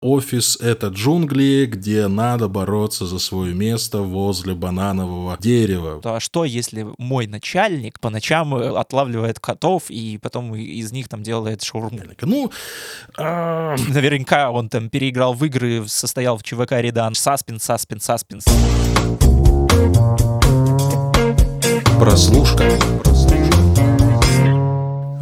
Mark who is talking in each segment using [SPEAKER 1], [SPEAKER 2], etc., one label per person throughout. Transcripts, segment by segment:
[SPEAKER 1] Офис — это джунгли, где надо бороться за свое место возле бананового дерева.
[SPEAKER 2] А что, если мой начальник по ночам э, отлавливает котов и потом из них там делает шаурму?
[SPEAKER 1] Ну, а...
[SPEAKER 2] наверняка он там переиграл в игры, состоял в ЧВК Редан. Саспенс, саспенс, саспенс.
[SPEAKER 1] Прослушка.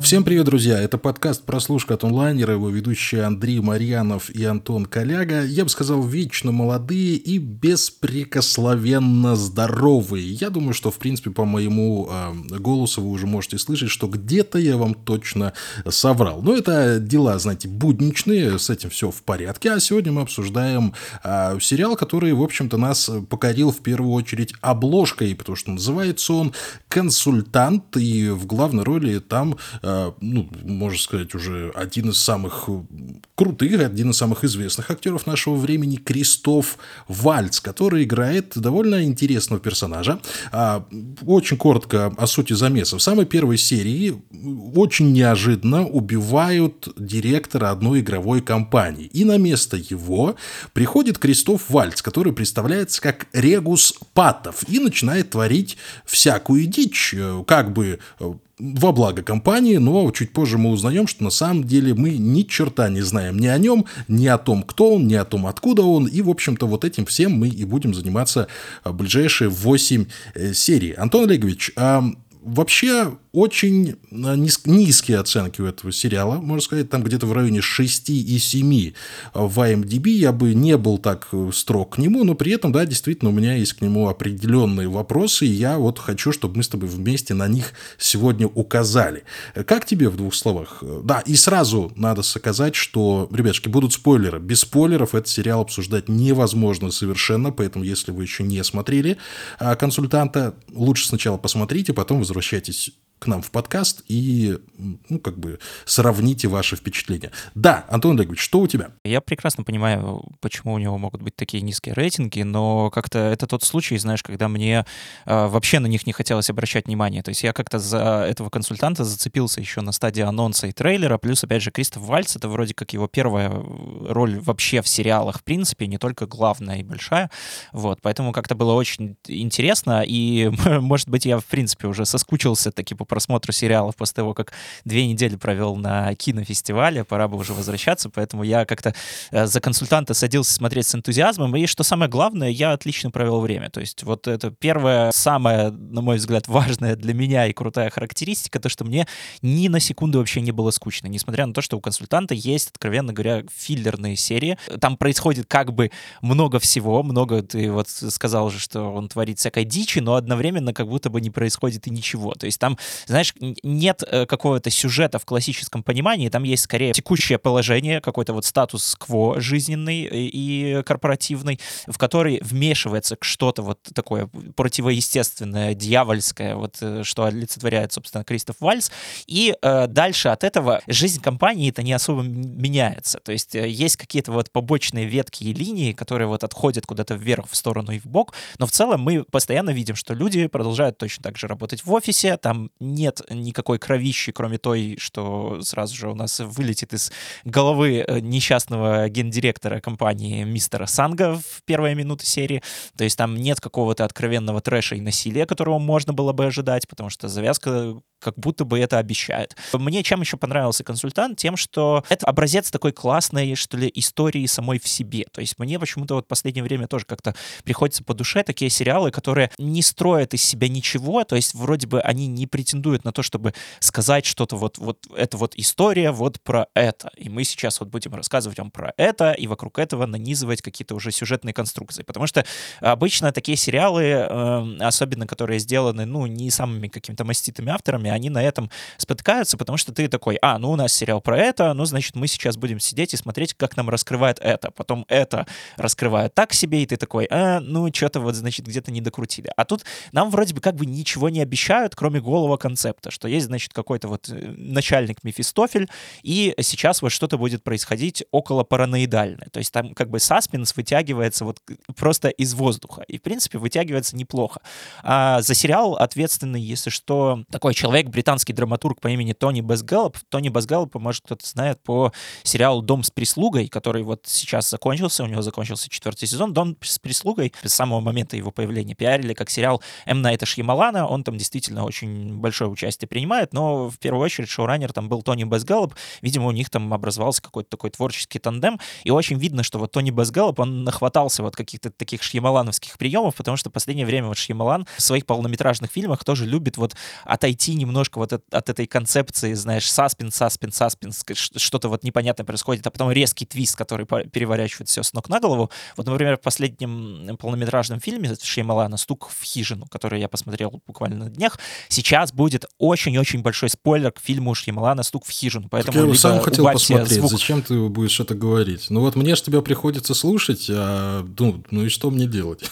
[SPEAKER 1] Всем привет, друзья! Это подкаст «Прослушка от онлайнера», его ведущие Андрей Марьянов и Антон Коляга. Я бы сказал, вечно молодые и беспрекословенно здоровые. Я думаю, что, в принципе, по моему э, голосу вы уже можете слышать, что где-то я вам точно соврал. Но это дела, знаете, будничные, с этим все в порядке. А сегодня мы обсуждаем э, сериал, который, в общем-то, нас покорил в первую очередь обложкой, потому что называется он «Консультант», и в главной роли там э, ну, можно сказать, уже один из самых крутых, один из самых известных актеров нашего времени, Кристоф Вальц, который играет довольно интересного персонажа. А, очень коротко о сути замеса. В самой первой серии очень неожиданно убивают директора одной игровой компании. И на место его приходит Кристоф Вальц, который представляется как Регус Патов и начинает творить всякую дичь, как бы во благо компании, но чуть позже мы узнаем, что на самом деле мы ни черта не знаем ни о нем, ни о том, кто он, ни о том, откуда он, и, в общем-то, вот этим всем мы и будем заниматься в ближайшие 8 э, серий. Антон Олегович, вообще очень низкие оценки у этого сериала, можно сказать, там где-то в районе 6 и 7 в IMDb. Я бы не был так э, строг к нему, но при этом, да, действительно, у меня есть к нему определенные вопросы, и я вот хочу, чтобы мы с тобой вместе на них сегодня указали. Как тебе в двух словах? Да, и сразу надо сказать, что, ребятушки, будут спойлеры. Без спойлеров этот сериал обсуждать невозможно совершенно, поэтому если вы еще не смотрели а, консультанта, лучше сначала посмотрите, потом возвращайтесь к нам в подкаст и, ну, как бы сравните ваши впечатления. Да, Антон Олегович, что у тебя?
[SPEAKER 2] Я прекрасно понимаю, почему у него могут быть такие низкие рейтинги, но как-то это тот случай, знаешь, когда мне э, вообще на них не хотелось обращать внимание. То есть я как-то за этого консультанта зацепился еще на стадии анонса и трейлера, плюс, опять же, Кристоф Вальц, это вроде как его первая роль вообще в сериалах, в принципе, не только главная и большая. Вот, поэтому как-то было очень интересно, и, может быть, я, в принципе, уже соскучился таки по просмотру сериалов после того, как две недели провел на кинофестивале, пора бы уже возвращаться, поэтому я как-то э, за консультанта садился смотреть с энтузиазмом, и что самое главное, я отлично провел время. То есть вот это первая, самая, на мой взгляд, важная для меня и крутая характеристика, то, что мне ни на секунду вообще не было скучно, несмотря на то, что у консультанта есть, откровенно говоря, филлерные серии. Там происходит как бы много всего, много, ты вот сказал же, что он творит всякой дичи, но одновременно как будто бы не происходит и ничего. То есть там знаешь, нет э, какого-то сюжета в классическом понимании, там есть скорее текущее положение, какой-то вот статус-кво жизненный и корпоративный, в который вмешивается что-то вот такое противоестественное, дьявольское, вот э, что олицетворяет, собственно, Кристоф Вальс, и э, дальше от этого жизнь компании это не особо меняется, то есть э, есть какие-то вот побочные ветки и линии, которые вот отходят куда-то вверх, в сторону и в бок, но в целом мы постоянно видим, что люди продолжают точно так же работать в офисе, там нет никакой кровищи, кроме той, что сразу же у нас вылетит из головы э, несчастного гендиректора компании мистера Санга в первые минуты серии. То есть там нет какого-то откровенного трэша и насилия, которого можно было бы ожидать, потому что завязка как будто бы это обещает. Мне чем еще понравился консультант? Тем, что это образец такой классной, что ли, истории самой в себе. То есть мне почему-то вот в последнее время тоже как-то приходится по душе такие сериалы, которые не строят из себя ничего, то есть вроде бы они не претендуют на то, чтобы сказать что-то вот, вот это вот история вот про это. И мы сейчас вот будем рассказывать вам про это и вокруг этого нанизывать какие-то уже сюжетные конструкции. Потому что обычно такие сериалы, э, особенно которые сделаны, ну, не самыми какими-то маститыми авторами, фильмами, они на этом спотыкаются, потому что ты такой, а, ну у нас сериал про это, ну, значит, мы сейчас будем сидеть и смотреть, как нам раскрывает это. Потом это раскрывает так себе, и ты такой, а, ну, что-то вот, значит, где-то не докрутили. А тут нам вроде бы как бы ничего не обещают, кроме голого концепта, что есть, значит, какой-то вот э, начальник Мефистофель, и сейчас вот что-то будет происходить около параноидальное. То есть там как бы саспенс вытягивается вот просто из воздуха. И, в принципе, вытягивается неплохо. А за сериал ответственный, если что, такой человек, человек, британский драматург по имени Тони Безгаллоп. Тони Безгаллопа, может, кто-то знает по сериалу «Дом с прислугой», который вот сейчас закончился, у него закончился четвертый сезон. «Дом с прислугой» с самого момента его появления пиарили как сериал М. Найта Шьямалана. Он там действительно очень большое участие принимает, но в первую очередь шоураннер там был Тони Безгаллоп. Видимо, у них там образовался какой-то такой творческий тандем, и очень видно, что вот Тони Безгаллоп, он нахватался вот каких-то таких шьямалановских приемов, потому что в последнее время вот Шьямалан в своих полнометражных фильмах тоже любит вот отойти немножко вот от, от этой концепции, знаешь, саспенс, саспенс, саспенс, что-то вот непонятное происходит, а потом резкий твист, который переворачивает все с ног на голову. Вот, например, в последнем полнометражном фильме Шьямалана «Стук в хижину», который я посмотрел буквально на днях, сейчас будет очень-очень большой спойлер к фильму Шьямалана «Стук в хижину». Поэтому
[SPEAKER 1] так я его сам хотел посмотреть, звук. зачем ты будешь это говорить? Ну вот мне же тебя приходится слушать, а ну, ну и что мне делать?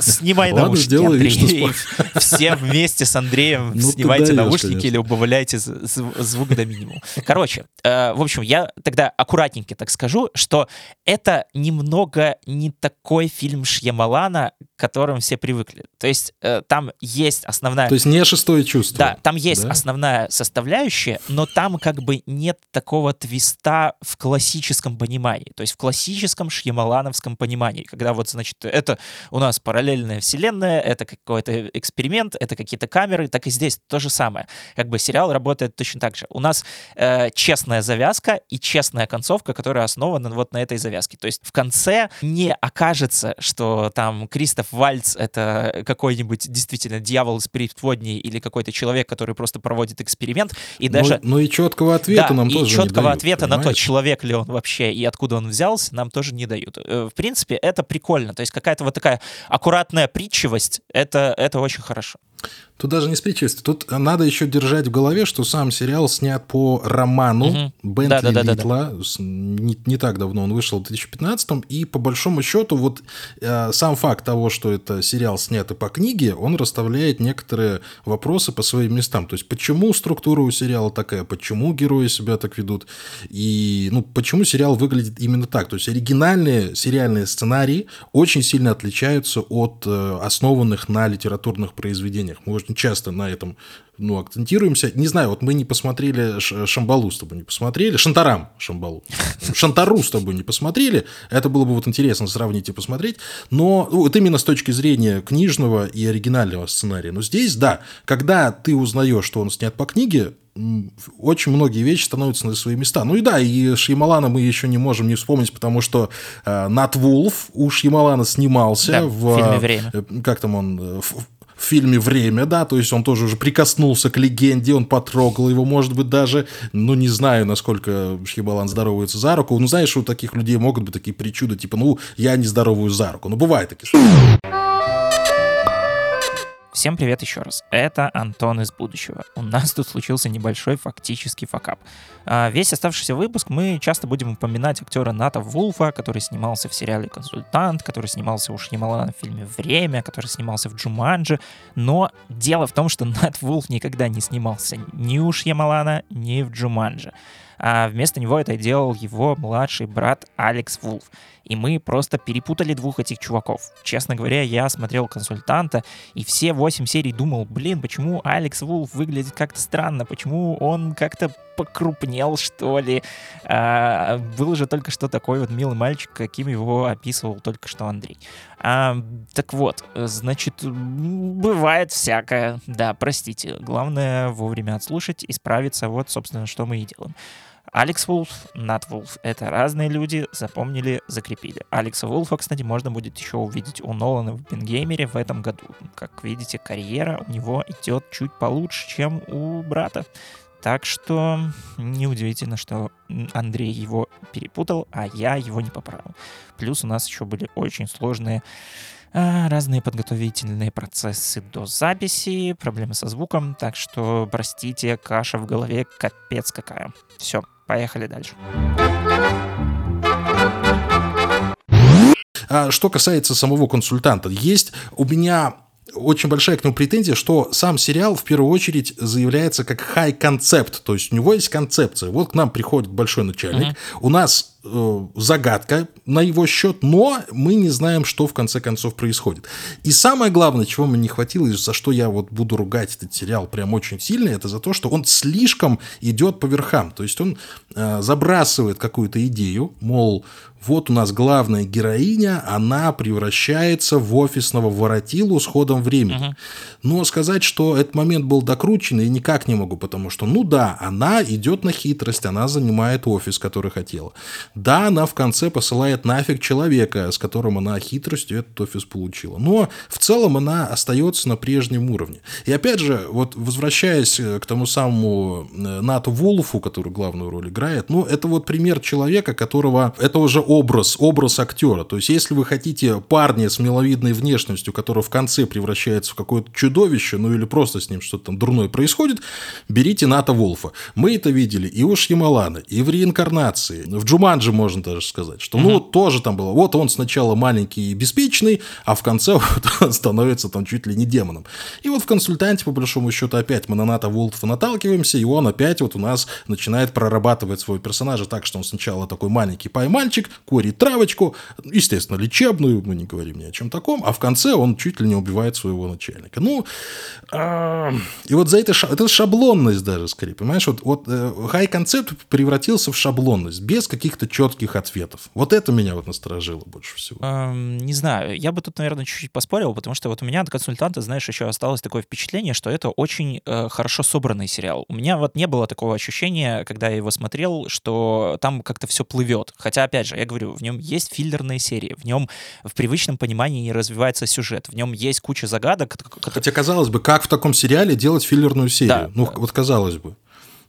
[SPEAKER 2] Снимай наушники, Андрей. Все вместе с Андреем ну, снимайте наушники или убавляйте звук до минимума. Короче, э, в общем, я тогда аккуратненько так скажу, что это немного не такой фильм Шьямалана, к которым все привыкли. То есть э, там есть основная...
[SPEAKER 1] То есть не шестое чувство.
[SPEAKER 2] Да, там есть да? основная составляющая, но там как бы нет такого твиста в классическом понимании. То есть в классическом шьямалановском понимании, когда вот, значит, это у нас параллельная вселенная, это какой-то эксперимент, это какие-то камеры, так и здесь то же самое. Как бы сериал работает точно так же. У нас э, честная завязка и честная концовка, которая основана вот на этой завязке. То есть в конце не окажется, что там Кристоф Вальц — это какой-нибудь действительно дьявол из предводней или какой-то человек, который просто проводит эксперимент, и даже...
[SPEAKER 1] Ну, ну и четкого ответа
[SPEAKER 2] да,
[SPEAKER 1] нам
[SPEAKER 2] и
[SPEAKER 1] тоже
[SPEAKER 2] четкого
[SPEAKER 1] не дают,
[SPEAKER 2] ответа
[SPEAKER 1] понимаешь?
[SPEAKER 2] на то, человек ли он вообще и откуда он взялся, нам тоже не дают. Э, в принципе, это прикольно. То есть какая-то вот такая аккуратная притчивость, это, это очень хорошо.
[SPEAKER 1] Тут даже не с причастием. Тут надо еще держать в голове, что сам сериал снят по роману угу. Бентли да, да, да, Литла. Да, да. Не, не так давно он вышел, в 2015 И по большому счету, вот э, сам факт того, что это сериал снят по книге, он расставляет некоторые вопросы по своим местам. То есть, почему структура у сериала такая, почему герои себя так ведут, и ну, почему сериал выглядит именно так. То есть, оригинальные сериальные сценарии очень сильно отличаются от э, основанных на литературных произведениях. Мы очень часто на этом ну, акцентируемся. Не знаю, вот мы не посмотрели Шамбалу с тобой, не посмотрели. Шантарам Шамбалу. Шантару с тобой не посмотрели. Это было бы вот интересно сравнить и посмотреть. Но вот именно с точки зрения книжного и оригинального сценария. Но здесь, да, когда ты узнаешь, что он снят по книге, очень многие вещи становятся на свои места. Ну и да, и Шьямалана мы еще не можем не вспомнить, потому что э, Нат Вулф у Шьямалана снимался
[SPEAKER 2] да,
[SPEAKER 1] в...
[SPEAKER 2] в фильме «Время».
[SPEAKER 1] Э, как там он? Э, в, в фильме «Время», да, то есть он тоже уже прикоснулся к легенде, он потрогал его, может быть, даже, ну, не знаю, насколько Шьябалан здоровается за руку, ну, знаешь, у таких людей могут быть такие причуды, типа, ну, я не здоровую за руку, ну, бывает такие
[SPEAKER 2] Всем привет еще раз. Это Антон из будущего. У нас тут случился небольшой фактический факап. А весь оставшийся выпуск мы часто будем упоминать актера Ната Вулфа, который снимался в сериале «Консультант», который снимался у Шьямалана в фильме «Время», который снимался в «Джуманджи». Но дело в том, что Нат Вулф никогда не снимался ни у Шьямалана, ни в «Джуманджи». А вместо него это делал его младший брат Алекс Вулф и мы просто перепутали двух этих чуваков. Честно говоря, я смотрел консультанта, и все восемь серий думал, блин, почему Алекс Вулф выглядит как-то странно, почему он как-то покрупнел, что ли. А, был же только что такой вот милый мальчик, каким его описывал только что Андрей. А, так вот, значит, бывает всякое. Да, простите. Главное вовремя отслушать, исправиться. Вот, собственно, что мы и делаем. Алекс Вулф, Нат Вулф — это разные люди, запомнили, закрепили. Алекса Вулфа, кстати, можно будет еще увидеть у Нолана в Бенгеймере в этом году. Как видите, карьера у него идет чуть получше, чем у брата. Так что неудивительно, что Андрей его перепутал, а я его не поправил. Плюс у нас еще были очень сложные разные подготовительные процессы до записи, проблемы со звуком, так что, простите, каша в голове капец какая. Все, Поехали дальше.
[SPEAKER 1] А что касается самого консультанта, есть у меня очень большая к нему претензия, что сам сериал в первую очередь заявляется как high концепт, то есть у него есть концепция. Вот к нам приходит большой начальник, uh-huh. у нас э, загадка на его счет, но мы не знаем, что в конце концов происходит. И самое главное, чего мне не хватило, и за что я вот буду ругать этот сериал прям очень сильно, это за то, что он слишком идет по верхам. То есть он э, забрасывает какую-то идею, мол, вот у нас главная героиня, она превращается в офисного воротилу с ходом времени. Угу. Но сказать, что этот момент был докручен, я никак не могу, потому что, ну да, она идет на хитрость, она занимает офис, который хотела. Да, она в конце посылает нафиг человека, с которым она хитростью этот офис получила. Но в целом она остается на прежнем уровне. И опять же, вот возвращаясь к тому самому э, Нату Волфу, который главную роль играет, ну, это вот пример человека, которого, это уже образ, образ актера. То есть, если вы хотите парня с миловидной внешностью, который в конце превращается в какое-то чудовище, ну или просто с ним что-то там дурное происходит, берите Ната Волфа. Мы это видели и у Шьямалана, и в реинкарнации. В Джуманджи можно даже сказать, что ну тоже там было. Вот он сначала маленький и беспечный, а в конце вот он становится там чуть ли не демоном. И вот в консультанте, по большому счету, опять мы на Ната Волфа наталкиваемся, и он опять вот у нас начинает прорабатывать своего персонажа так, что он сначала такой маленький поймальчик, курит травочку, естественно, лечебную, мы не говорим ни о чем таком, а в конце он чуть ли не убивает своего начальника. Ну, э, и вот за это, это шаблонность даже, скорее, понимаешь, вот, вот э, хай-концепт превратился в шаблонность, без каких-то четких ответов. Вот это меня вот насторожило больше всего.
[SPEAKER 2] Эм, не знаю, я бы тут, наверное, чуть-чуть поспорил, потому что вот у меня от консультанта, знаешь, еще осталось такое впечатление, что это очень э, хорошо собранный сериал. У меня вот не было такого ощущения, когда я его смотрел, что там как-то все плывет. Хотя, опять же, я говорю, в нем есть филлерные серии, в нем в привычном понимании не развивается сюжет, в нем есть куча загадок.
[SPEAKER 1] Хотя, казалось бы, как в таком сериале делать филлерную серию? Да, ну, да. вот казалось бы.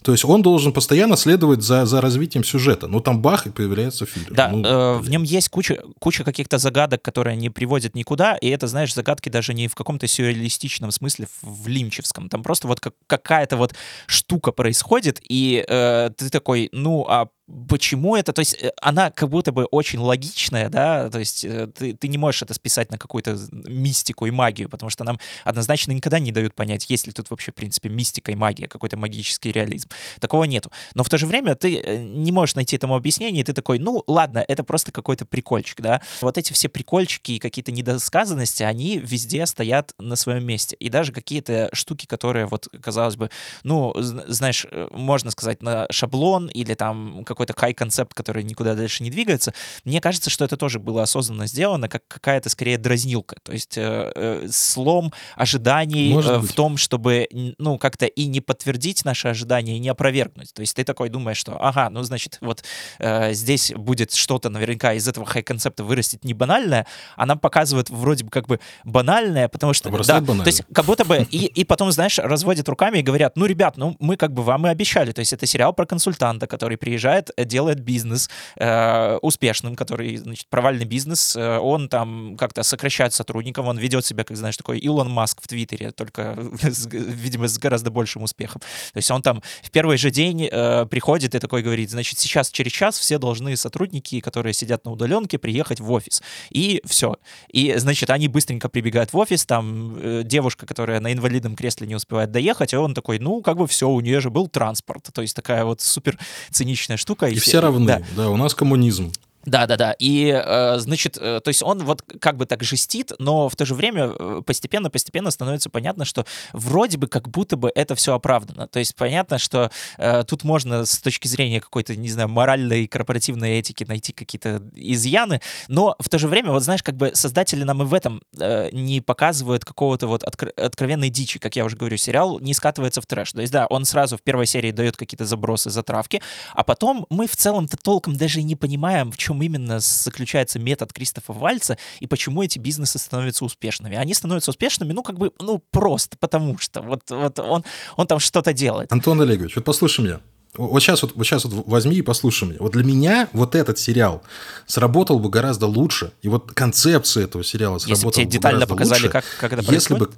[SPEAKER 1] То есть он должен постоянно следовать за, за развитием сюжета. Ну, там бах, и появляется фильм.
[SPEAKER 2] Да,
[SPEAKER 1] ну,
[SPEAKER 2] э, в нем есть куча, куча каких-то загадок, которые не приводят никуда, и это, знаешь, загадки даже не в каком-то сюрреалистичном смысле, в лимчевском. Там просто вот как, какая-то вот штука происходит, и э, ты такой, ну, а почему это, то есть э, она как будто бы очень логичная, да, то есть э, ты, ты не можешь это списать на какую-то мистику и магию, потому что нам однозначно никогда не дают понять, есть ли тут вообще, в принципе, мистика и магия, какой-то магический реализм. Такого нету. Но в то же время ты э, не можешь найти этому объяснение, и ты такой, ну, ладно, это просто какой-то прикольчик, да. Вот эти все прикольчики и какие-то недосказанности, они везде стоят на своем месте. И даже какие-то штуки, которые вот, казалось бы, ну, знаешь, можно сказать, на шаблон или там какой-то хай-концепт, который никуда дальше не двигается, мне кажется, что это тоже было осознанно сделано, как какая-то скорее дразнилка. То есть э, э, слом ожиданий э, в том, чтобы, ну, как-то и не подтвердить наши ожидания, и не опровергнуть. То есть ты такой думаешь, что, ага, ну, значит, вот э, здесь будет что-то наверняка из этого хай-концепта вырастет не банальное, она показывает вроде бы как бы банальное, потому что... Да, банально. то есть как будто бы... И, и потом, знаешь, разводят руками и говорят, ну, ребят, ну, мы как бы вам и обещали. То есть это сериал про консультанта, который приезжает э, делает бизнес э, успешным, который, значит, провальный бизнес, э, он там как-то сокращает сотрудников, он ведет себя, как, знаешь, такой Илон Маск в Твиттере, только, с, видимо, с гораздо большим успехом. То есть он там в первый же день э, приходит и такой говорит, значит, сейчас через час все должны сотрудники, которые сидят на удаленке, приехать в офис. И все. И, значит, они быстренько прибегают в офис, там э, девушка, которая на инвалидном кресле не успевает доехать, и он такой, ну, как бы все, у нее же был транспорт. То есть такая вот супер циничная штука.
[SPEAKER 1] И все равны, да. да, у нас коммунизм.
[SPEAKER 2] Да, да, да. И, э, значит, э, то есть он вот как бы так жестит, но в то же время постепенно-постепенно э, становится понятно, что вроде бы как будто бы это все оправдано. То есть понятно, что э, тут можно с точки зрения какой-то, не знаю, моральной корпоративной этики найти какие-то изъяны, но в то же время, вот знаешь, как бы создатели нам и в этом э, не показывают какого-то вот откро- откровенной дичи, как я уже говорю, сериал не скатывается в трэш. То есть да, он сразу в первой серии дает какие-то забросы, затравки, а потом мы в целом-то толком даже не понимаем, в чем чем именно заключается метод Кристофа Вальца и почему эти бизнесы становятся успешными. Они становятся успешными, ну, как бы, ну, просто потому что вот, вот он, он там что-то делает.
[SPEAKER 1] Антон Олегович, вот послушай меня. Вот сейчас вот, вот сейчас вот возьми и послушай меня. Вот для меня вот этот сериал сработал бы гораздо лучше, и вот концепция этого сериала сработала
[SPEAKER 2] если бы тебе детально показали, лучше, как, как это
[SPEAKER 1] если происходит? бы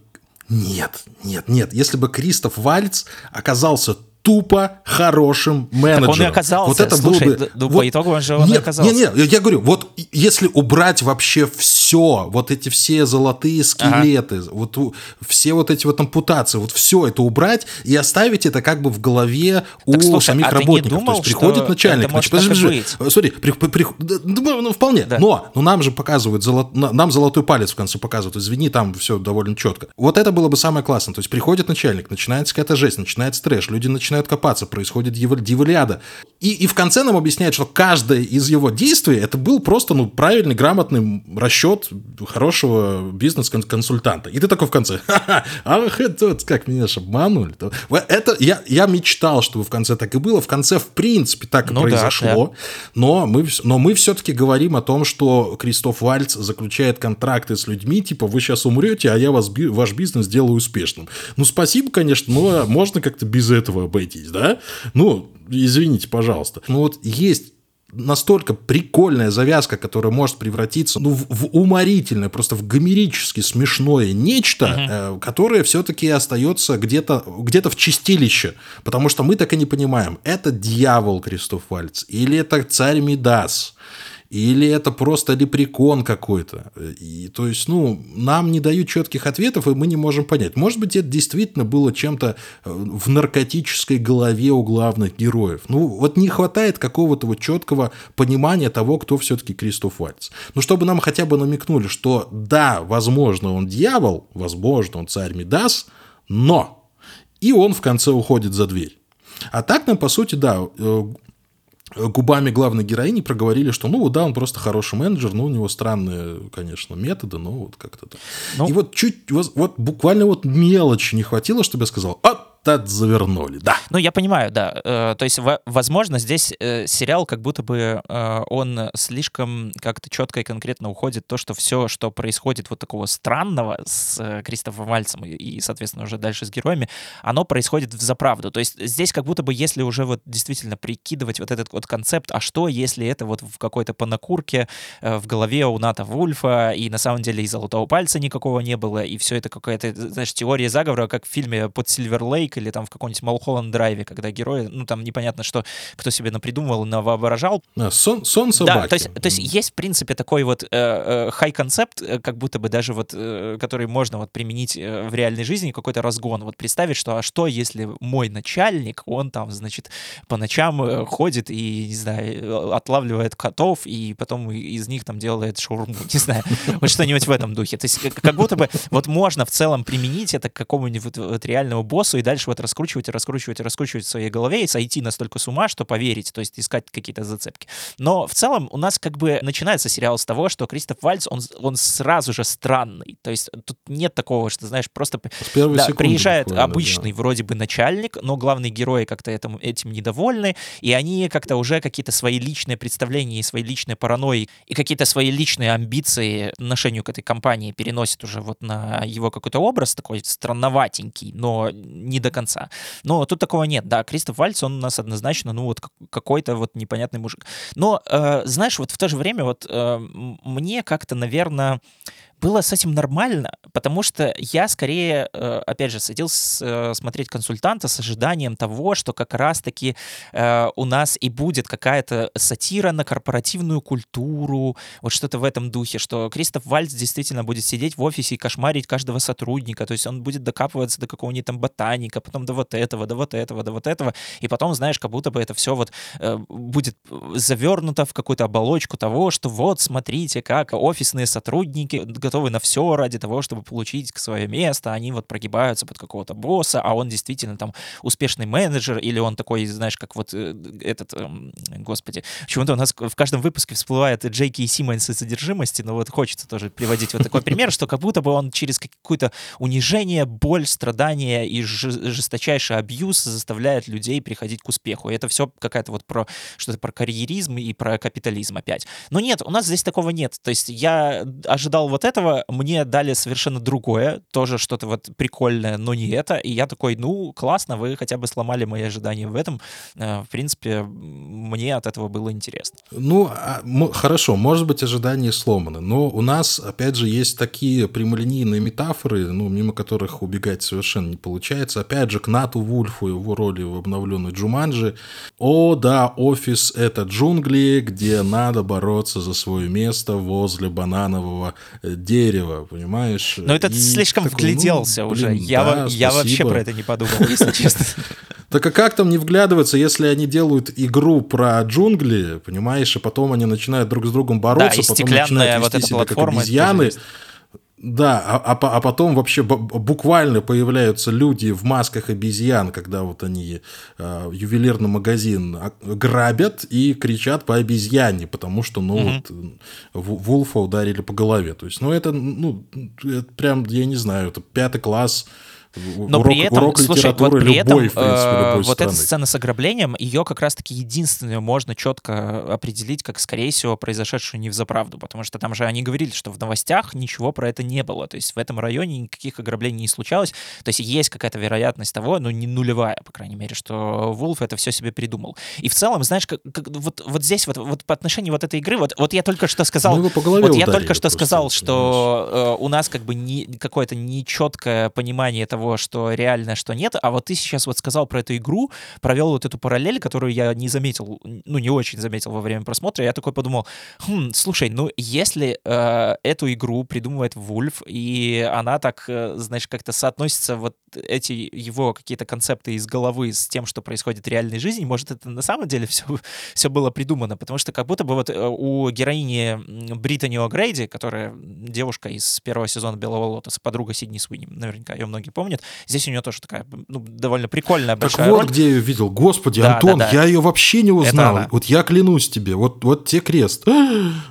[SPEAKER 1] нет, нет, нет. Если бы Кристоф Вальц оказался тупо хорошим менеджером. Так
[SPEAKER 2] он и оказался. Вот это Слушай, было бы... Вот, по итогу он же он
[SPEAKER 1] нет,
[SPEAKER 2] оказался.
[SPEAKER 1] Нет, нет, я говорю, вот если убрать вообще все вот эти все золотые скелеты, ага. вот все вот эти вот ампутации, вот все это убрать и оставить это как бы в голове у так, слушай, самих а работников.
[SPEAKER 2] Думал,
[SPEAKER 1] То есть приходит начальник, значит, подожди, смотри, при, при, ну, ну, вполне, да. но, но нам же показывают, золот, нам золотой палец в конце показывают, извини, там все довольно четко. Вот это было бы самое классное, то есть приходит начальник, начинается какая-то жесть, начинается трэш, люди начинают копаться, происходит диволяда, и, и в конце нам объясняют, что каждое из его действий это был просто ну, правильный, грамотный расчет хорошего бизнес-консультанта. И ты такой в конце, ха-ха, ах, это как меня же обманули. Это, я, я мечтал, чтобы в конце так и было. В конце, в принципе, так и ну, произошло. Да, да. Но мы, но мы все-таки говорим о том, что Кристоф Вальц заключает контракты с людьми, типа, вы сейчас умрете, а я вас, ваш бизнес сделаю успешным. Ну, спасибо, конечно, но можно как-то без этого обойтись, да? Ну, извините, пожалуйста. Ну вот есть настолько прикольная завязка, которая может превратиться ну, в, в уморительное, просто в гомерически смешное нечто, uh-huh. э, которое все-таки остается где-то где в чистилище. Потому что мы так и не понимаем, это дьявол Кристоф Вальц или это царь Мидас или это просто лепрекон какой-то. И, то есть, ну, нам не дают четких ответов, и мы не можем понять. Может быть, это действительно было чем-то э, в наркотической голове у главных героев. Ну, вот не хватает какого-то вот четкого понимания того, кто все-таки Кристоф Вальц. Ну, чтобы нам хотя бы намекнули, что да, возможно, он дьявол, возможно, он царь Мидас, но и он в конце уходит за дверь. А так нам, по сути, да, э, губами главной героини проговорили, что ну да, он просто хороший менеджер, но у него странные, конечно, методы, но вот как-то так. Ну, и вот чуть, вот, вот буквально вот мелочи не хватило, чтобы я сказал, а так завернули, да.
[SPEAKER 2] Ну, я понимаю, да. Э, то есть, возможно, здесь э, сериал как будто бы э, он слишком как-то четко и конкретно уходит то, что все, что происходит вот такого странного с Кристофом Вальцем и, соответственно, уже дальше с героями, оно происходит в заправду. То есть здесь как будто бы, если уже вот действительно прикидывать вот этот вот концепт, а что, если это вот в какой-то понакурке в голове у Ната Вульфа, и на самом деле и Золотого Пальца никакого не было, и все это какая-то, знаешь, теория заговора, как в фильме под Сильвер Лейк или там в каком-нибудь Малхолланд Драйве, когда герои, ну там непонятно, что кто себе напридумывал, навоображал.
[SPEAKER 1] А, сон, сон собаки.
[SPEAKER 2] Да, то есть, то есть есть, в принципе, такой вот хай-концепт, э, э, как будто бы даже вот, э, который можно вот применить э, в реальной жизни, какой-то разгон. Вот представить, что а что, если мой начальник, он там, значит, по ночам э, ходит и, не знаю, отлавливает котов, и потом из них там делает шаурму, не знаю, вот что-нибудь в этом духе. То есть как будто бы вот можно в целом применить это к какому-нибудь вот реальному боссу и дальше вот раскручивать и раскручивать и раскручивать в своей голове и сойти настолько с ума, что поверить, то есть искать какие-то зацепки. Но в целом у нас как бы начинается сериал с того, что Кристоф Вальц, он, он сразу же странный. То есть тут нет такого, что, знаешь, просто да, приезжает обычный да. вроде бы начальник, но главные герои как-то этим, этим недовольны, и они как-то уже какие-то свои личные представления и свои личные паранойи и какие-то свои личные амбиции отношению к этой компании переносят уже вот на его какой-то образ такой странноватенький, но не до конца. Но тут такого нет, да, Кристоф Вальц, он у нас однозначно, ну вот какой-то вот непонятный мужик. Но, э, знаешь, вот в то же время вот э, мне как-то, наверное, было с этим нормально, потому что я скорее, э, опять же, садился э, смотреть консультанта с ожиданием того, что как раз-таки э, у нас и будет какая-то сатира на корпоративную культуру, вот что-то в этом духе, что Кристоф Вальц действительно будет сидеть в офисе и кошмарить каждого сотрудника, то есть он будет докапываться до какого-нибудь там ботаника, потом до вот этого, до вот этого, до вот этого, и потом, знаешь, как будто бы это все вот будет завернуто в какую-то оболочку того, что вот, смотрите, как офисные сотрудники готовы на все ради того, чтобы получить свое место, они вот прогибаются под какого-то босса, а он действительно там успешный менеджер, или он такой, знаешь, как вот э, этот, эм, господи, почему-то у нас в каждом выпуске всплывает Джейки и Симмонс из содержимости, но вот хочется тоже приводить вот такой пример, что как будто бы он через какое-то унижение, боль, страдания и жесточайший абьюз заставляет людей приходить к успеху. И это все какая-то вот про что-то про карьеризм и про капитализм опять. Но нет, у нас здесь такого нет. То есть я ожидал вот этого, этого мне дали совершенно другое, тоже что-то вот прикольное, но не это. И я такой, ну, классно, вы хотя бы сломали мои ожидания в этом. Э, в принципе, мне от этого было интересно.
[SPEAKER 1] Ну, а, хорошо, может быть, ожидания сломаны, но у нас, опять же, есть такие прямолинейные метафоры, ну, мимо которых убегать совершенно не получается. Опять же, к Нату Вульфу его роли в обновленной Джуманджи. О, да, офис — это джунгли, где надо бороться за свое место возле бананового дерева, понимаешь?
[SPEAKER 2] Но этот и слишком такой, вгляделся ну, уже. я, да, я вообще про это не подумал, если честно.
[SPEAKER 1] Так а как там не вглядываться, если они делают игру про джунгли, понимаешь, и потом они начинают друг с другом бороться,
[SPEAKER 2] да,
[SPEAKER 1] потом начинают вести вот себя как обезьяны. Да, а, а, а потом вообще буквально появляются люди в масках обезьян, когда вот они э, ювелирный магазин грабят и кричат по обезьяне, потому что, ну, угу. вот Вулфа ударили по голове. То есть, ну, это, ну, это прям, я не знаю, это пятый класс
[SPEAKER 2] но урок, при этом, урок слушай, вот при этом любой, принципе, вот страны. эта сцена с ограблением, ее как раз-таки единственную можно четко определить, как, скорее всего, произошедшую не в заправду, потому что там же они говорили, что в новостях ничего про это не было, то есть в этом районе никаких ограблений не случалось, то есть есть какая-то вероятность того, ну не нулевая, по крайней мере, что Вулф это все себе придумал. И в целом, знаешь, как, как, вот, вот здесь вот, вот по отношению вот этой игры, вот, вот я только что сказал, ну, вот я только что сказал, что э, у нас как бы не, какое-то нечеткое понимание того, того, что реально, что нет. А вот ты сейчас вот сказал про эту игру, провел вот эту параллель, которую я не заметил, ну, не очень заметил во время просмотра. Я такой подумал, хм, слушай, ну, если э, эту игру придумывает Вульф, и она так, э, знаешь, как-то соотносится вот эти его какие-то концепты из головы с тем, что происходит в реальной жизни, может, это на самом деле все, все было придумано, потому что как будто бы вот э, у героини Британи О'Грейди, которая девушка из первого сезона «Белого лотоса», подруга Сидни Суини, наверняка ее многие помнят, помнит. Здесь у нее тоже такая ну, довольно прикольная
[SPEAKER 1] так большая вот
[SPEAKER 2] роль.
[SPEAKER 1] где я ее видел. Господи, да, Антон, да, да. я ее вообще не узнал. Вот я клянусь тебе, вот, вот те крест.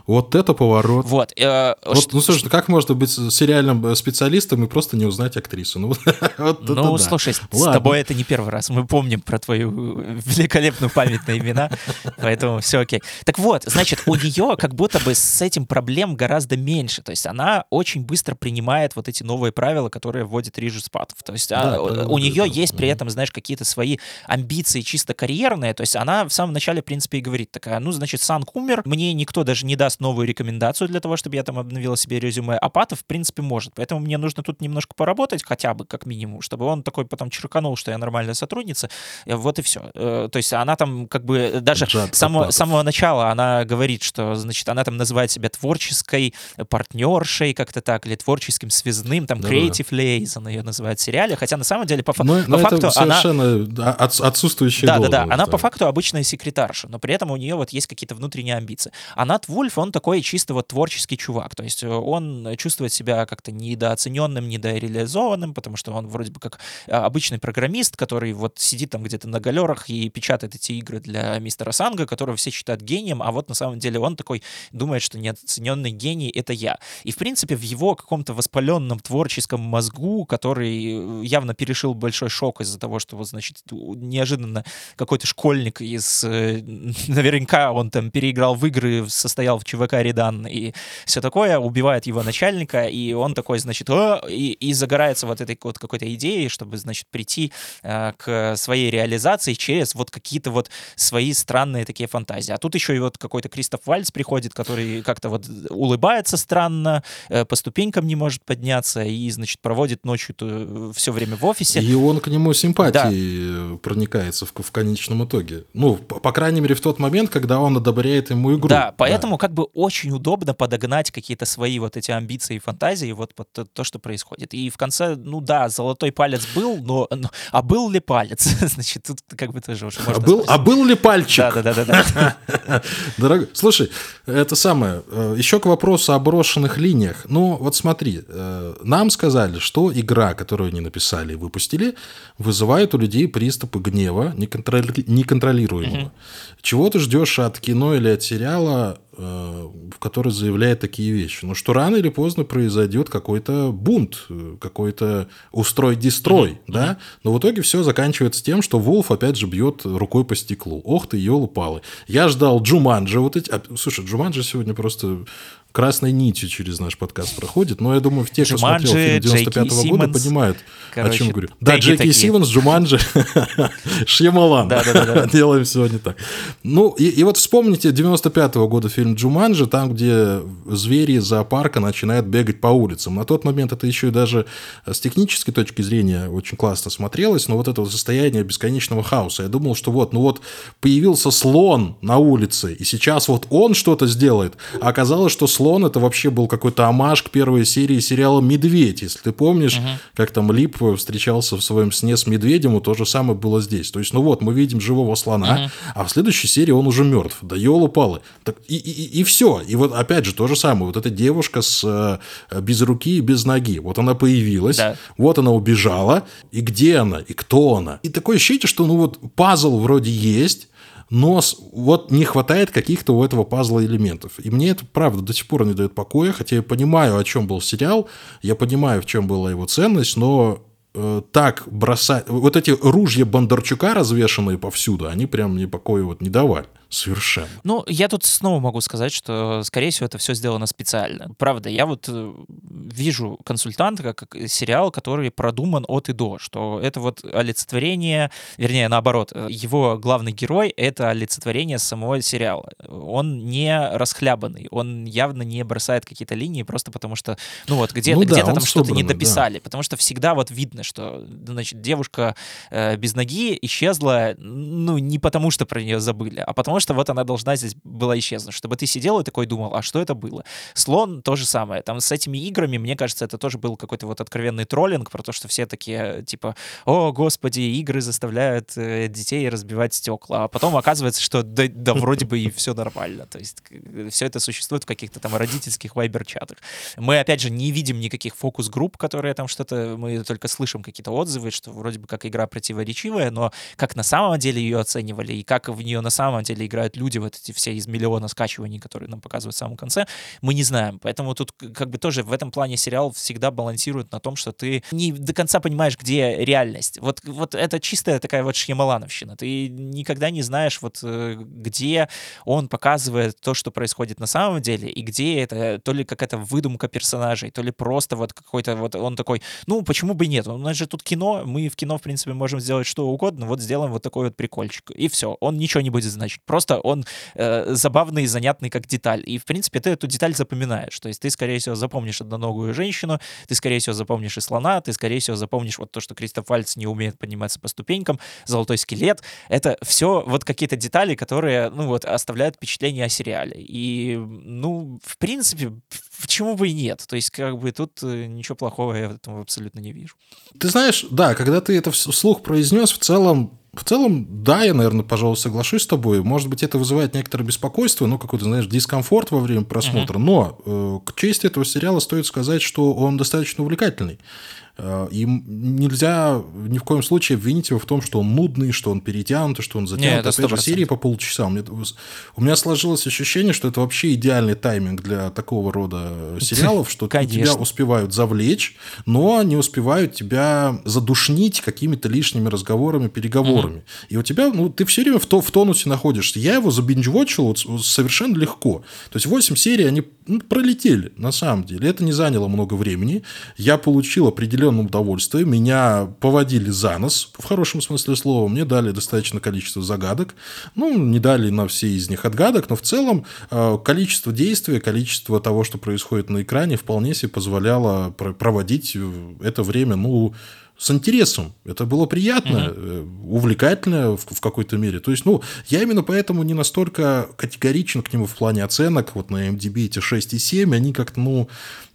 [SPEAKER 1] Вот это поворот.
[SPEAKER 2] Вот. Э,
[SPEAKER 1] вот что, ну, слушай, что... как можно быть сериальным э, специалистом и просто не узнать актрису? Ну,
[SPEAKER 2] вот ну это слушай, да. с Ладно. тобой это не первый раз. Мы помним про твою великолепную память на имена, поэтому все окей. Так вот, значит, у нее как будто бы с этим проблем гораздо меньше. То есть она очень быстро принимает вот эти новые правила, которые вводит Рижи Спат талантов. То есть да, а, у нее да, есть да. при этом, знаешь, какие-то свои амбиции чисто карьерные. То есть она в самом начале, в принципе, и говорит такая, ну, значит, Санк умер, мне никто даже не даст новую рекомендацию для того, чтобы я там обновила себе резюме. А Патов, в принципе, может. Поэтому мне нужно тут немножко поработать, хотя бы, как минимум, чтобы он такой потом черканул, что я нормальная сотрудница. Э, вот и все. Э, то есть она там как бы даже с самого, самого начала она говорит, что, значит, она там называет себя творческой партнершей, как-то так, или творческим связным, там, да, creative да. liaison ее называют сериале, хотя на самом деле по, фа- но, по но факту
[SPEAKER 1] это совершенно она... От, отсутствующая
[SPEAKER 2] Да, да, да, она по факту обычная секретарша, но при этом у нее вот есть какие-то внутренние амбиции. А Нат Вульф, он такой чисто вот творческий чувак, то есть э, он чувствует себя как-то недооцененным, недореализованным, потому что он вроде бы как э, обычный программист, который вот сидит там где-то на галерах и печатает эти игры для мистера Санга, которого все считают гением, а вот на самом деле он такой думает, что неоцененный гений — это я. И, в принципе, в его каком-то воспаленном творческом мозгу, который явно перешил большой шок из-за того, что вот, значит, неожиданно какой-то школьник из... Э, наверняка он там переиграл в игры, состоял в ЧВК Редан и все такое, убивает его начальника, и он такой, значит, О! и, и загорается вот этой вот какой-то идеей, чтобы, значит, прийти э, к своей реализации через вот какие-то вот свои странные такие фантазии. А тут еще и вот какой-то Кристоф Вальц приходит, который как-то вот улыбается странно, э, по ступенькам не может подняться и, значит, проводит ночью все время в офисе.
[SPEAKER 1] И он к нему симпатией да. проникается в, в конечном итоге. Ну, по, по крайней мере, в тот момент, когда он одобряет ему игру.
[SPEAKER 2] Да, поэтому да. как бы очень удобно подогнать какие-то свои вот эти амбиции и фантазии вот под то, то, что происходит. И в конце, ну да, золотой палец был, но, но а был ли палец? Значит, тут как бы тоже уже можно
[SPEAKER 1] а был, а был ли пальчик?
[SPEAKER 2] Да, да, да, да.
[SPEAKER 1] Дорогой, слушай, это самое, э, еще к вопросу о брошенных линиях. Ну, вот смотри, э, нам сказали, что игра, которую они написали и выпустили, вызывает у людей приступы гнева неконтроли... неконтролируемого. Угу. Чего ты ждешь от кино или от сериала, Э, в которой заявляет такие вещи. Ну, что рано или поздно произойдет какой-то бунт, какой-то устрой-дестрой, mm-hmm. да? Но в итоге все заканчивается тем, что Волф опять же бьет рукой по стеклу. Ох ты, елы-палы. Я ждал Джуманджи вот эти... А, слушай, Джуманджи сегодня просто красной нитью через наш подкаст проходит. Но я думаю, в те, кто смотрел фильм 95-го года, понимают, Короче, о чем говорю. Да, Джеки такие. Симмонс, Джуманджи, Шьямалан. Делаем сегодня так. Ну, и, и вот вспомните 95-го года фильм Джуманджи, там, где звери из зоопарка начинают бегать по улицам. На тот момент это еще и даже с технической точки зрения очень классно смотрелось, но вот это вот состояние бесконечного хаоса. Я думал, что вот, ну вот появился слон на улице, и сейчас вот он что-то сделает. А оказалось, что слон это вообще был какой-то амаш к первой серии сериала «Медведь». Если ты помнишь, uh-huh. как там Лип встречался в своем сне с медведем, то же самое было здесь. То есть, ну вот, мы видим живого слона, uh-huh. а в следующей серии он уже мертв. Да елы-палы. Так, и, и, и все. И вот опять же то же самое. Вот эта девушка с э, без руки и без ноги. Вот она появилась, да. вот она убежала. И где она? И кто она? И такое ощущение, что ну вот пазл вроде есть, но вот не хватает каких-то у этого пазла элементов. И мне это, правда, до сих пор не дает покоя, хотя я понимаю, о чем был сериал, я понимаю, в чем была его ценность, но э, так бросать... Вот эти ружья Бондарчука, развешенные повсюду, они прям мне покоя вот не давали. Совершенно.
[SPEAKER 2] Ну, я тут снова могу сказать, что, скорее всего, это все сделано специально. Правда, я вот э, вижу консультанта как сериал, который продуман от и до, что это вот олицетворение, вернее, наоборот, э, его главный герой — это олицетворение самого сериала. Он не расхлябанный, он явно не бросает какие-то линии просто потому что, ну вот, где-то ну, да, где там что-то не дописали, да. потому что всегда вот видно, что, значит, девушка э, без ноги исчезла, ну, не потому что про нее забыли, а потому потому что вот она должна здесь была исчезнуть, чтобы ты сидел и такой думал, а что это было? Слон то же самое. Там с этими играми, мне кажется, это тоже был какой-то вот откровенный троллинг про то, что все такие, типа, о, господи, игры заставляют э, детей разбивать стекла. А потом оказывается, что да, да вроде бы и все нормально. То есть все это существует в каких-то там родительских вайбер-чатах. Мы, опять же, не видим никаких фокус-групп, которые там что-то, мы только слышим какие-то отзывы, что вроде бы как игра противоречивая, но как на самом деле ее оценивали и как в нее на самом деле играют люди, вот эти все из миллиона скачиваний, которые нам показывают в самом конце, мы не знаем. Поэтому тут как бы тоже в этом плане сериал всегда балансирует на том, что ты не до конца понимаешь, где реальность. Вот, вот это чистая такая вот шьямалановщина. Ты никогда не знаешь, вот э, где он показывает то, что происходит на самом деле, и где это то ли какая-то выдумка персонажей, то ли просто вот какой-то вот он такой, ну, почему бы нет? У нас же тут кино, мы в кино, в принципе, можем сделать что угодно, вот сделаем вот такой вот прикольчик. И все, он ничего не будет значить. Просто просто он э, забавный и занятный как деталь. И, в принципе, ты эту деталь запоминаешь. То есть ты, скорее всего, запомнишь одноногую женщину, ты, скорее всего, запомнишь и слона, ты, скорее всего, запомнишь вот то, что Кристоф Вальц не умеет подниматься по ступенькам, золотой скелет. Это все вот какие-то детали, которые, ну вот, оставляют впечатление о сериале. И, ну, в принципе, почему бы и нет? То есть, как бы тут э, ничего плохого я в этом абсолютно не вижу.
[SPEAKER 1] Ты знаешь, да, когда ты это вслух произнес, в целом в целом, да, я, наверное, пожалуй, соглашусь с тобой. Может быть, это вызывает некоторое беспокойство, ну, какой-то, знаешь, дискомфорт во время просмотра. Uh-huh. Но э, к чести этого сериала стоит сказать, что он достаточно увлекательный. Э, и нельзя ни в коем случае обвинить его в том, что он нудный, что он перетянутый, что он затянут. Нет, Опять же, серии по полчаса. У меня, у меня сложилось ощущение, что это вообще идеальный тайминг для такого рода сериалов, что тебя успевают завлечь, но не успевают тебя задушнить какими-то лишними разговорами, переговорами. Угу. И у тебя, ну, ты все время в, то, в тонусе находишься. Я его забинджвотчил вот совершенно легко. То есть 8 серий, они ну, пролетели, на самом деле. Это не заняло много времени. Я получил определенный определенном удовольствии. Меня поводили за нос, в хорошем смысле слова. Мне дали достаточное количество загадок. Ну, не дали на все из них отгадок, но в целом э, количество действия, количество того, что происходит на экране, вполне себе позволяло проводить это время, ну, с интересом. Это было приятно, угу. увлекательно в, в какой-то мере. То есть, ну, я именно поэтому не настолько категоричен к нему в плане оценок. Вот на MDB эти 6,7, они как-то, ну,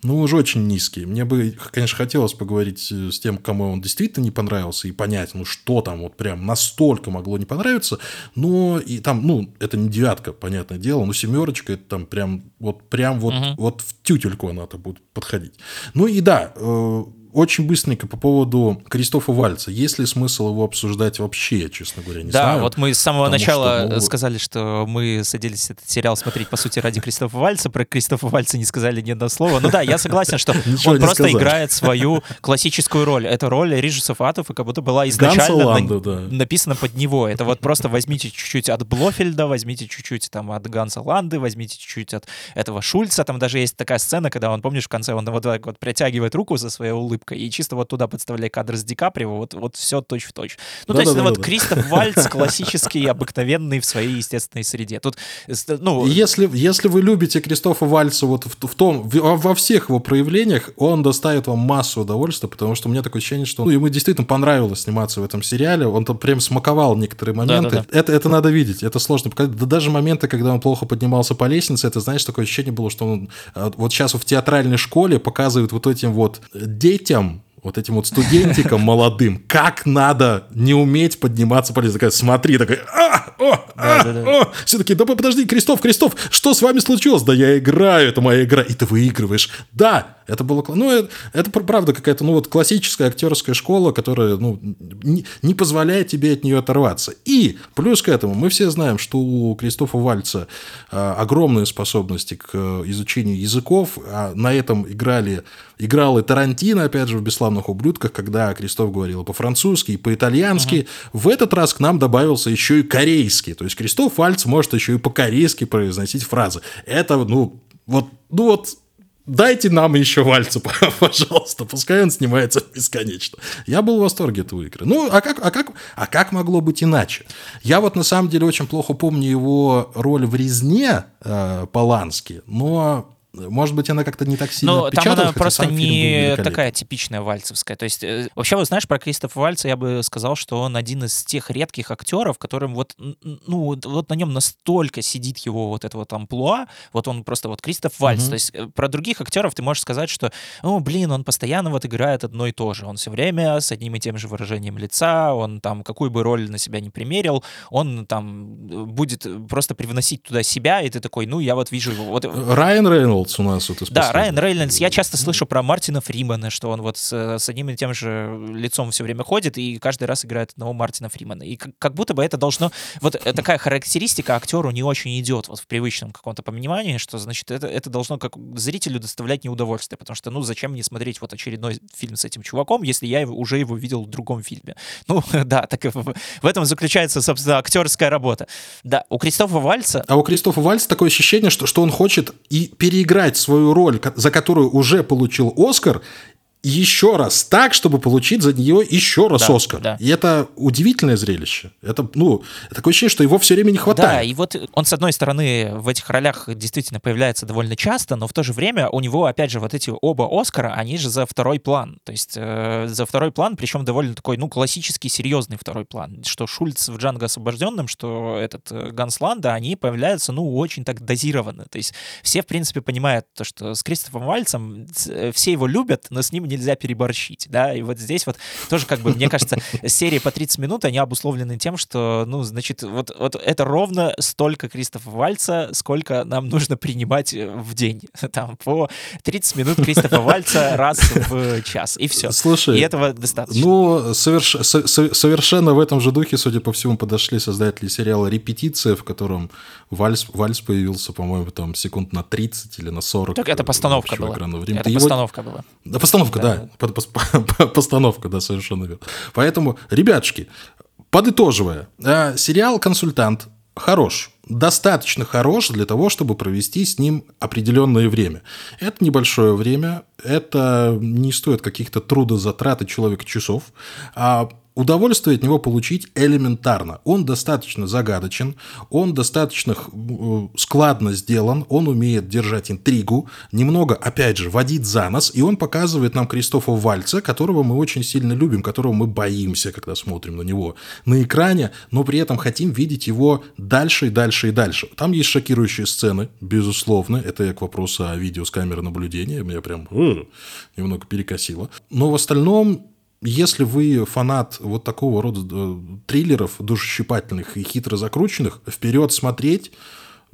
[SPEAKER 1] ну, уже очень низкие. Мне бы, конечно, хотелось поговорить э, с тем, кому он действительно не понравился, и понять, ну, что там вот прям настолько могло не понравиться. Но и там, ну, это не девятка, понятное дело, но семерочка, это там прям вот, прям вот, угу. вот в тютельку она-то будет подходить. Ну и да, э, очень быстренько по поводу Кристофа Вальца. Есть ли смысл его обсуждать вообще, я, честно говоря, не
[SPEAKER 2] да,
[SPEAKER 1] знаю.
[SPEAKER 2] Да, вот мы с самого начала что, ну... сказали, что мы садились этот сериал смотреть, по сути, ради Кристофа Вальца. Про Кристофа Вальца не сказали ни одного слова. Ну да, я согласен, что он просто играет свою классическую роль. Это роль Рижа Фатов, и как будто была изначально написана под него. Это вот просто возьмите чуть-чуть от Блофельда, возьмите чуть-чуть там от Ганса Ланды, возьмите чуть-чуть от этого Шульца. Там даже есть такая сцена, когда он, помнишь, в конце он вот так вот притягивает руку за своей улыбкой и чисто вот туда подставляет кадр с Ди Каприо, вот, вот все точь в точь. Ну, да, то есть да, это да, вот да. Кристоф Вальц классический, обыкновенный в своей естественной среде. Тут, ну...
[SPEAKER 1] Если, если вы любите Кристофа Вальца вот в, в том, в, во всех его проявлениях, он доставит вам массу удовольствия, потому что у меня такое ощущение, что ну, ему действительно понравилось сниматься в этом сериале, он там прям смаковал некоторые моменты. Да, да, да. Это, это надо видеть, это сложно показать. Да даже моменты, когда он плохо поднимался по лестнице, это, знаешь, такое ощущение было, что он а, вот сейчас в театральной школе показывает вот этим вот детям, вот этим вот студентикам молодым, как надо не уметь подниматься по лестнице. Такая, смотри, такая, а, о, а, да, да, да. о. Все таки да подожди, Крестов, Крестов, что с вами случилось? Да я играю, это моя игра, и ты выигрываешь. Да, это было... Ну, это, это правда какая-то, ну, вот классическая актерская школа, которая, ну, не, не позволяет тебе от нее оторваться. И плюс к этому мы все знаем, что у Кристофа Вальца а, огромные способности к э, изучению языков. А на этом играли, играл и Тарантино, опять же, в «Бесславных ублюдках», когда Кристоф говорил по-французски и по-итальянски. Uh-huh. В этот раз к нам добавился еще и корейский. То есть Кристоф Вальц может еще и по-корейски произносить фразы. Это, ну, вот, ну вот Дайте нам еще Вальца, пожалуйста, пускай он снимается бесконечно. Я был в восторге этого игры. Ну, а как, а, как, а как могло быть иначе? Я вот на самом деле очень плохо помню его роль в «Резне» э, Полански, но может быть, она как-то не так сильно
[SPEAKER 2] Но там она просто не такая типичная вальцевская. То есть, э, вообще, вы знаешь, про Кристофа Вальца я бы сказал, что он один из тех редких актеров, которым вот, ну, вот на нем настолько сидит его вот это вот амплуа, вот он просто вот Кристоф Вальц. Mm-hmm. То есть, э, про других актеров ты можешь сказать, что, ну, блин, он постоянно вот играет одно и то же. Он все время с одним и тем же выражением лица, он там какую бы роль на себя не примерил, он там э, будет просто привносить туда себя, и ты такой, ну, я вот вижу его. Вот...
[SPEAKER 1] Райан Рейнольдс Рейнольдс у нас вот из
[SPEAKER 2] Да, Райан Рейнольдс. Я часто слышу про Мартина Фримана, что он вот с, с одним и тем же лицом все время ходит и каждый раз играет одного Мартина Фримана. И как, как будто бы это должно... Вот э, такая характеристика актеру не очень идет вот в привычном каком-то понимании, что, значит, это, это должно как зрителю доставлять неудовольствие, потому что, ну, зачем мне смотреть вот очередной фильм с этим чуваком, если я его, уже его видел в другом фильме? Ну, да, так в, в этом заключается, собственно, актерская работа. Да, у Кристофа Вальца...
[SPEAKER 1] А у Кристофа Вальца такое ощущение, что, что он хочет и переиграть играть свою роль, за которую уже получил Оскар, еще раз так, чтобы получить за нее еще раз да, Оскар. Да. И это удивительное зрелище. Это, ну, такое ощущение, что его все время не хватает.
[SPEAKER 2] Да, и вот он, с одной стороны, в этих ролях действительно появляется довольно часто, но в то же время у него, опять же, вот эти оба Оскара, они же за второй план. То есть э, за второй план, причем довольно такой, ну, классический, серьезный второй план. Что Шульц в Джанго освобожденном, что этот э, Гансланда, они появляются, ну, очень так дозированно. То есть все, в принципе, понимают то, что с Кристофом Вальцем э, все его любят, но с ним нельзя переборщить, да, и вот здесь вот тоже, как бы, мне кажется, серии по 30 минут, они обусловлены тем, что, ну, значит, вот, вот это ровно столько Кристофа Вальца, сколько нам нужно принимать э, в день, там, по 30 минут Кристофа Вальца раз в час, и все.
[SPEAKER 1] Слушай,
[SPEAKER 2] и этого достаточно.
[SPEAKER 1] Ну, соверш... совершенно в этом же духе, судя по всему, подошли создатели сериала «Репетиция», в котором Вальс, Вальс появился, по-моему, там секунд на 30 или на 40.
[SPEAKER 2] Так это постановка была. Это постановка его... была.
[SPEAKER 1] Да, постановка, да. да. Постановка, да, совершенно верно. Поэтому, ребятушки, подытоживая, э, сериал «Консультант» хорош, достаточно хорош для того, чтобы провести с ним определенное время. Это небольшое время, это не стоит каких-то трудозатрат и человека часов, а удовольствие от него получить элементарно. Он достаточно загадочен, он достаточно э, складно сделан, он умеет держать интригу, немного, опять же, водить за нос, и он показывает нам Кристофа Вальца, которого мы очень сильно любим, которого мы боимся, когда смотрим на него на экране, но при этом хотим видеть его дальше и дальше и дальше. Там есть шокирующие сцены, безусловно, это я к вопросу о видео с камеры наблюдения, меня прям э, немного перекосило. Но в остальном если вы фанат вот такого рода э, триллеров, душещипательных и хитро закрученных, вперед смотреть,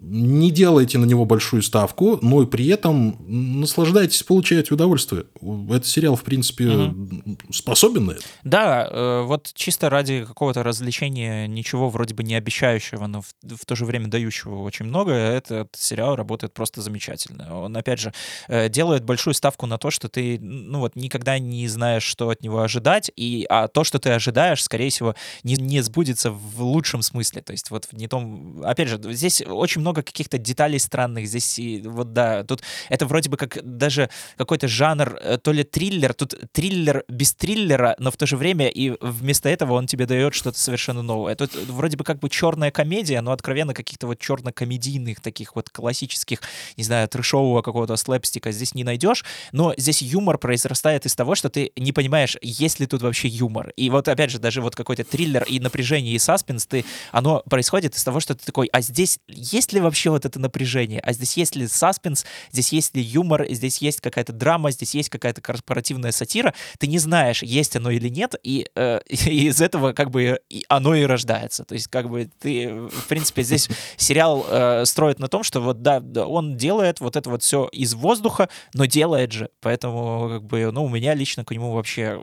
[SPEAKER 1] не делайте на него большую ставку, но и при этом наслаждайтесь, получаете удовольствие. Этот сериал, в принципе, угу. способен на это.
[SPEAKER 2] Да, э, вот чисто ради какого-то развлечения, ничего вроде бы не обещающего, но в, в то же время дающего очень много, этот сериал работает просто замечательно. Он, опять же, э, делает большую ставку на то, что ты, ну вот, никогда не знаешь, что от него ожидать, и, а то, что ты ожидаешь, скорее всего, не, не сбудется в лучшем смысле. То есть вот не том... Опять же, здесь очень много каких-то деталей странных. Здесь, и, вот да, тут это вроде бы как даже какой-то жанр, э, то ли триллер, тут триллер без триллера, но в то же время и вместо этого он тебе дает что-то совершенно новое. Тут вроде бы как бы черная комедия, но откровенно каких-то вот черно-комедийных таких вот классических, не знаю, трешового какого-то слэпстика здесь не найдешь, но здесь юмор произрастает из того, что ты не понимаешь, есть ли тут вообще юмор. И вот опять же, даже вот какой-то триллер и напряжение, и саспенс, ты, оно происходит из того, что ты такой, а здесь есть ли вообще вот это напряжение? А здесь есть ли саспенс, здесь есть ли юмор, здесь есть какая-то драма, здесь есть какая-то корпоративная сатира. Ты не знаешь, есть оно или нет, и, э, и из этого как бы оно и рождается. То есть как бы ты, в принципе, здесь сериал э, строит на том, что вот да, он делает вот это вот все из воздуха, но делает же. Поэтому как бы, ну, у меня лично к нему вообще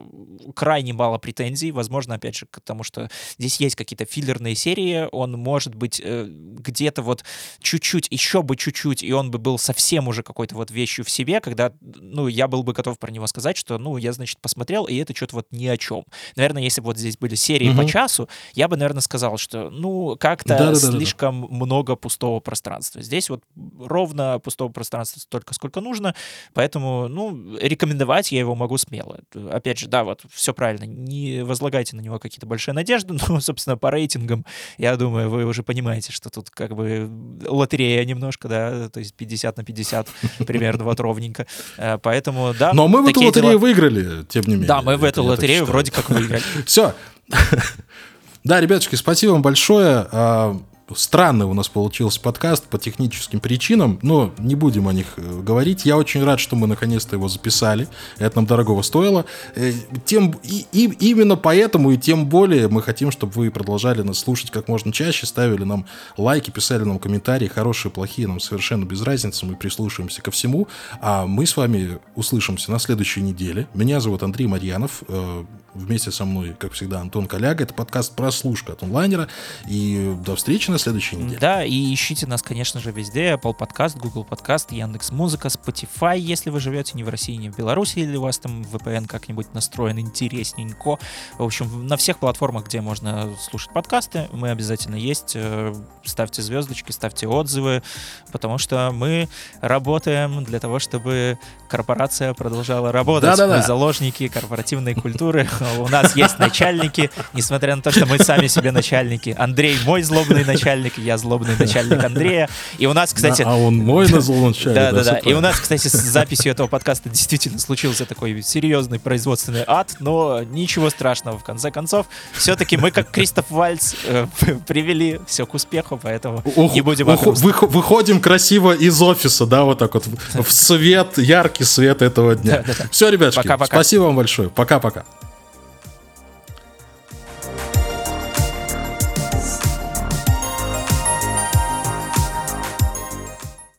[SPEAKER 2] крайне мало претензий. Возможно, опять же, к тому, что здесь есть какие-то филлерные серии, он может быть э, где-то вот чуть-чуть, еще бы чуть-чуть, и он бы был совсем уже какой-то вот вещью в себе, когда, ну, я был бы готов про него сказать, что, ну, я, значит, посмотрел, и это что-то вот ни о чем. Наверное, если бы вот здесь были серии угу. по часу, я бы, наверное, сказал, что, ну, как-то да, слишком да, да, да. много пустого пространства. Здесь вот ровно пустого пространства столько, сколько нужно, поэтому, ну, рекомендовать я его могу смело. Опять же, да, вот все правильно, не возлагайте на него какие-то большие надежды, но, собственно, по рейтингам, я думаю, вы уже понимаете, что тут как бы лотерея немножко, да, то есть 50 на 50 примерно вот ровненько. Э, поэтому, да.
[SPEAKER 1] Но мы в эту лотерею дела... выиграли, тем не менее.
[SPEAKER 2] Да, мы в эту лотерею вроде как выиграли.
[SPEAKER 1] Все. Да, ребяточки, спасибо вам большое. Странный у нас получился подкаст по техническим причинам, но не будем о них э, говорить. Я очень рад, что мы наконец-то его записали. Это нам дорогого стоило. Э, тем, и, и, именно поэтому и тем более мы хотим, чтобы вы продолжали нас слушать как можно чаще, ставили нам лайки, писали нам комментарии, хорошие, плохие, нам совершенно без разницы, мы прислушиваемся ко всему. А мы с вами услышимся на следующей неделе. Меня зовут Андрей Марьянов. Вместе со мной, как всегда, Антон Коляга. Это подкаст «Прослушка» от онлайнера. И до встречи на следующей неделе.
[SPEAKER 2] Да, и ищите нас, конечно же, везде. Apple Podcast, Google Podcast, Яндекс Музыка, Spotify, если вы живете не в России, не в Беларуси, или у вас там VPN как-нибудь настроен интересненько. В общем, на всех платформах, где можно слушать подкасты, мы обязательно есть. Э, ставьте звездочки, ставьте отзывы, потому что мы работаем для того, чтобы корпорация продолжала работать. Да-да-да. Мы заложники корпоративной культуры. У нас есть начальники, несмотря на то, что мы сами себе начальники. Андрей мой злобный начальник, я злобный начальник Андрея. И у нас, кстати...
[SPEAKER 1] а он мой злобный начальник.
[SPEAKER 2] Да-да-да. И у нас, кстати, с записью этого подкаста действительно случился такой серьезный производственный ад, но ничего страшного, в конце концов. Все-таки мы, как Кристоф Вальц, э, привели все к успеху, поэтому не будем
[SPEAKER 1] Выходим красиво из офиса, да, вот так вот, в свет, яркий свет этого дня. Все, ребяточки, спасибо вам большое. Пока-пока.